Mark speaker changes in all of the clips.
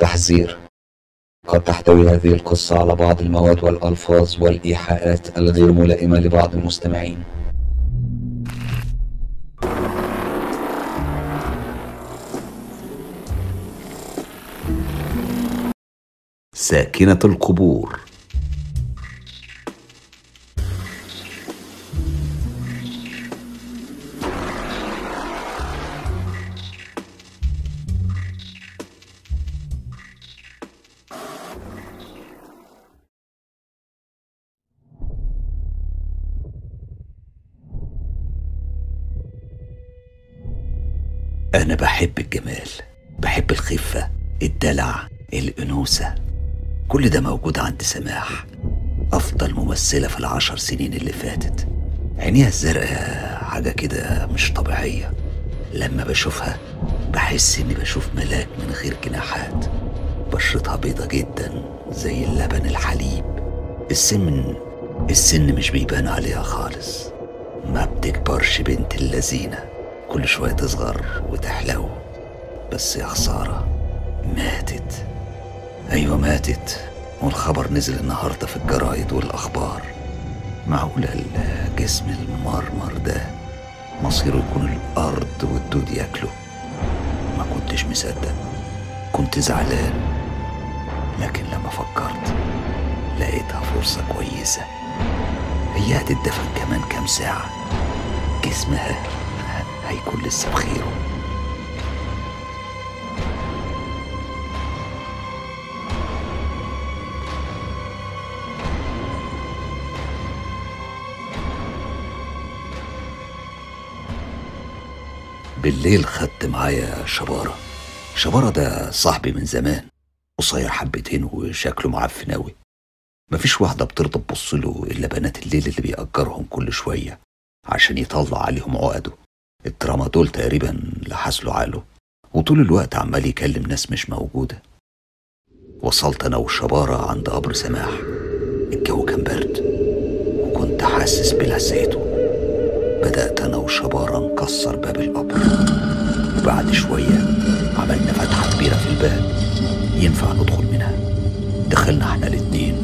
Speaker 1: تحذير. قد تحتوي هذه القصة على بعض المواد والألفاظ والإيحاءات الغير ملائمة لبعض المستمعين.
Speaker 2: ساكنة القبور. أنا بحب الجمال بحب الخفة الدلع الأنوثة. كل ده موجود عند سماح أفضل ممثلة في العشر سنين اللي فاتت. عينيها الزرقاء حاجة كده مش طبيعية. لما بشوفها بحس إني بشوف ملاك من غير جناحات. بشرتها بيضة جدا زي اللبن الحليب. السن السن مش بيبان عليها خالص. ما بتكبرش بنت اللذينة. كل شوية تصغر وتحلو. بس يا خسارة ماتت. أيوة ماتت. والخبر نزل النهاردة في الجرايد والأخبار. معقولة الجسم المرمر ده مصيره يكون الأرض والدود ياكله؟ ما كنتش مصدق. كنت زعلان. لكن لما فكرت لقيتها فرصة كويسة. هي هتدفن كمان كام ساعة. جسمها هيكون لسه بخيره بالليل خدت معايا شبارة. شبارة ده صاحبي من زمان. قصير حبتين وشكله معفن أوي. مفيش واحدة بترضى تبصله إلا بنات الليل اللي بيأجرهم كل شوية عشان يطلع عليهم عقده. التراما دول تقريبا لحسله عاله وطول الوقت عمال يكلم ناس مش موجودة. وصلت أنا والشبارة عند قبر سماح. الجو كان برد وكنت حاسس بلسعته بدأت أنا والشبارة نكسر باب القبر. وبعد شوية عملنا فتحة كبيرة في الباب. ينفع ندخل منها؟ دخلنا إحنا الاتنين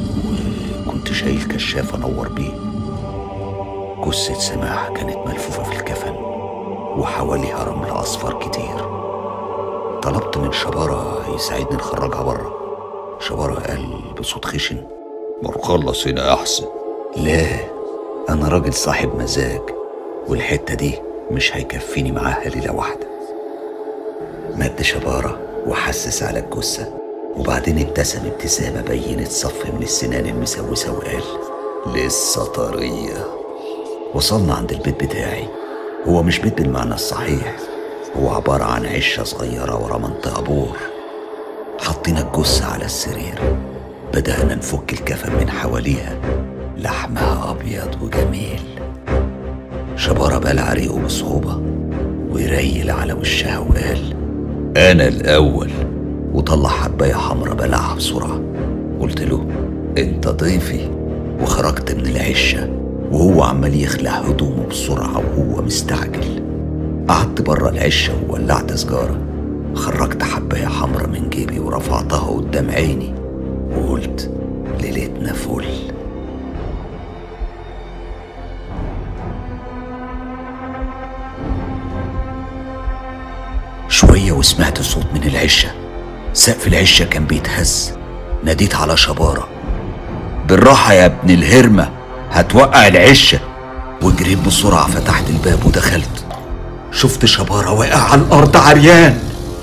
Speaker 2: وكنت شايل كشاف أنور بيه. جثة سماح كانت ملفوفة في الكفن. وحواليها رمل أصفر كتير. طلبت من شبارة يساعدني نخرجها بره شبارة قال بصوت خشن.
Speaker 3: مرخلص هنا أحسن.
Speaker 2: لا أنا راجل صاحب مزاج والحتة دي مش هيكفيني معاها ليلة واحدة. مد شبارة وحسس على الجثة وبعدين ابتسم ابتسامة بينت صف من السنان المسوسة وقال لسه طرية وصلنا عند البيت بتاعي. هو مش بيت بالمعنى الصحيح. هو عبارة عن عشة صغيرة ورا منطقة بور. حطينا الجثة على السرير. بدأنا نفك الكفن من حواليها. لحمها أبيض وجميل. شبارة بلع ريقه بصعوبة ويريل على وشها وقال أنا الأول. وطلع حباية حمرا بلعها بسرعة. قلت له أنت ضيفي. وخرجت من العشة. وهو عمال يخلع هدومه بسرعة وهو مستعجل. قعدت بره العشة وولعت سجارة. خرجت حباية حمرا من جيبي ورفعتها قدام عيني. وقلت ليلتنا فل. شوية وسمعت صوت من العشة. سقف العشة كان بيتهز. ناديت على شبارة. بالراحة يا ابن الهرمة. هتوقع العشة وجريت بسرعة فتحت الباب ودخلت. شفت شبارة واقع على الأرض عريان.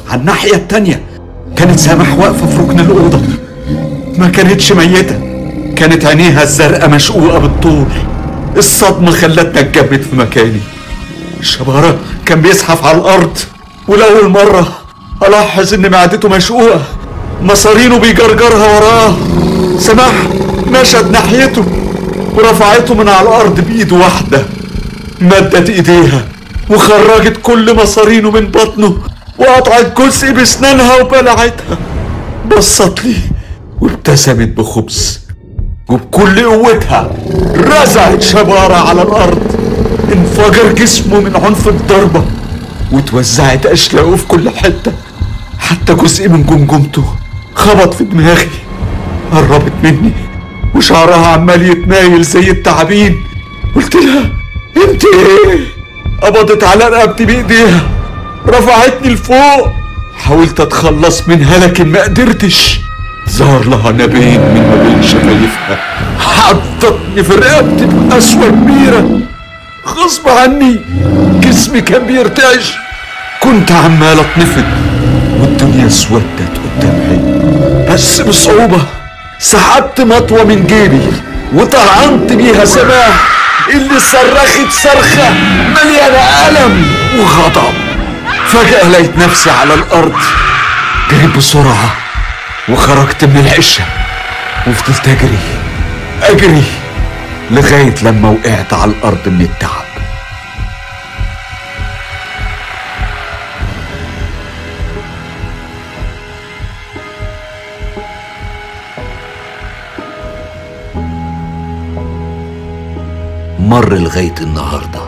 Speaker 2: على الناحية التانية. كانت سامح واقفة في ركن الأوضة. ما كانتش ميتة. كانت عينيها الزرقاء مشقوقة بالطول. الصدمة خلتني اتجمد في مكاني. شبارة كان بيزحف على الأرض. ولأول مرة ألاحظ إن معدته مشقوقة. مصارينه بيجرجرها وراه. سماح مشت ناحيته. ورفعته من على الأرض بإيد واحدة. مدت إيديها وخرجت كل مصارينه من بطنه وقطعت جزء بسنانها وبلعتها. بصت لي وابتسمت بخبز وبكل قوتها رزعت شبارة على الأرض. انفجر جسمه من عنف الضربة واتوزعت أشلاءه في كل حتة. حتى جزء من جمجمته خبط في دماغي قربت مني. وشعرها عمال يتمايل زي التعابين. قلت لها أنت إيه؟ قبضت على رقبتي بإيديها رفعتني لفوق. حاولت أتخلص منها لكن ما قدرتش. ظهر لها نبين من ما بين شفايفها. حطتني في رقبتي بقسوة كبيرة. غصب عني جسمي كان بيرتعش. كنت عمال اتنفض والدنيا اسودت قدام عيني بس بصعوبة سحبت مطوة من جيبي وطعنت بيها سماح اللي صرخت صرخة مليانة ألم وغضب. فجأة لقيت نفسي على الأرض جريت بسرعة وخرجت من العشة وفضلت أجري أجري لغاية لما وقعت على الأرض من التعب.
Speaker 4: مر لغاية النهاردة.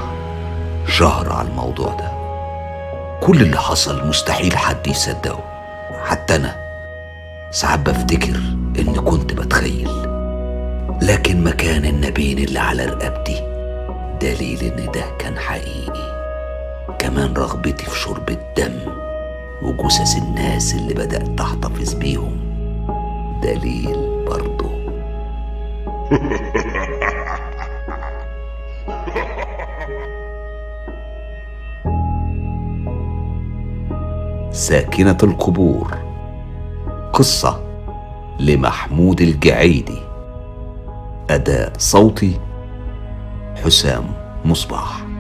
Speaker 4: شهر على الموضوع ده. كل اللي حصل مستحيل حد يصدقه. حتى أنا. ساعات بفتكر إني كنت بتخيل. لكن مكان النبين اللي على رقبتي دليل إن ده كان حقيقي. كمان رغبتي في شرب الدم وجثث الناس اللي بدأت أحتفظ بيهم دليل برضه. ساكنة القبور. قصة لمحمود الجعيدي أداء صوتي حسام مصباح.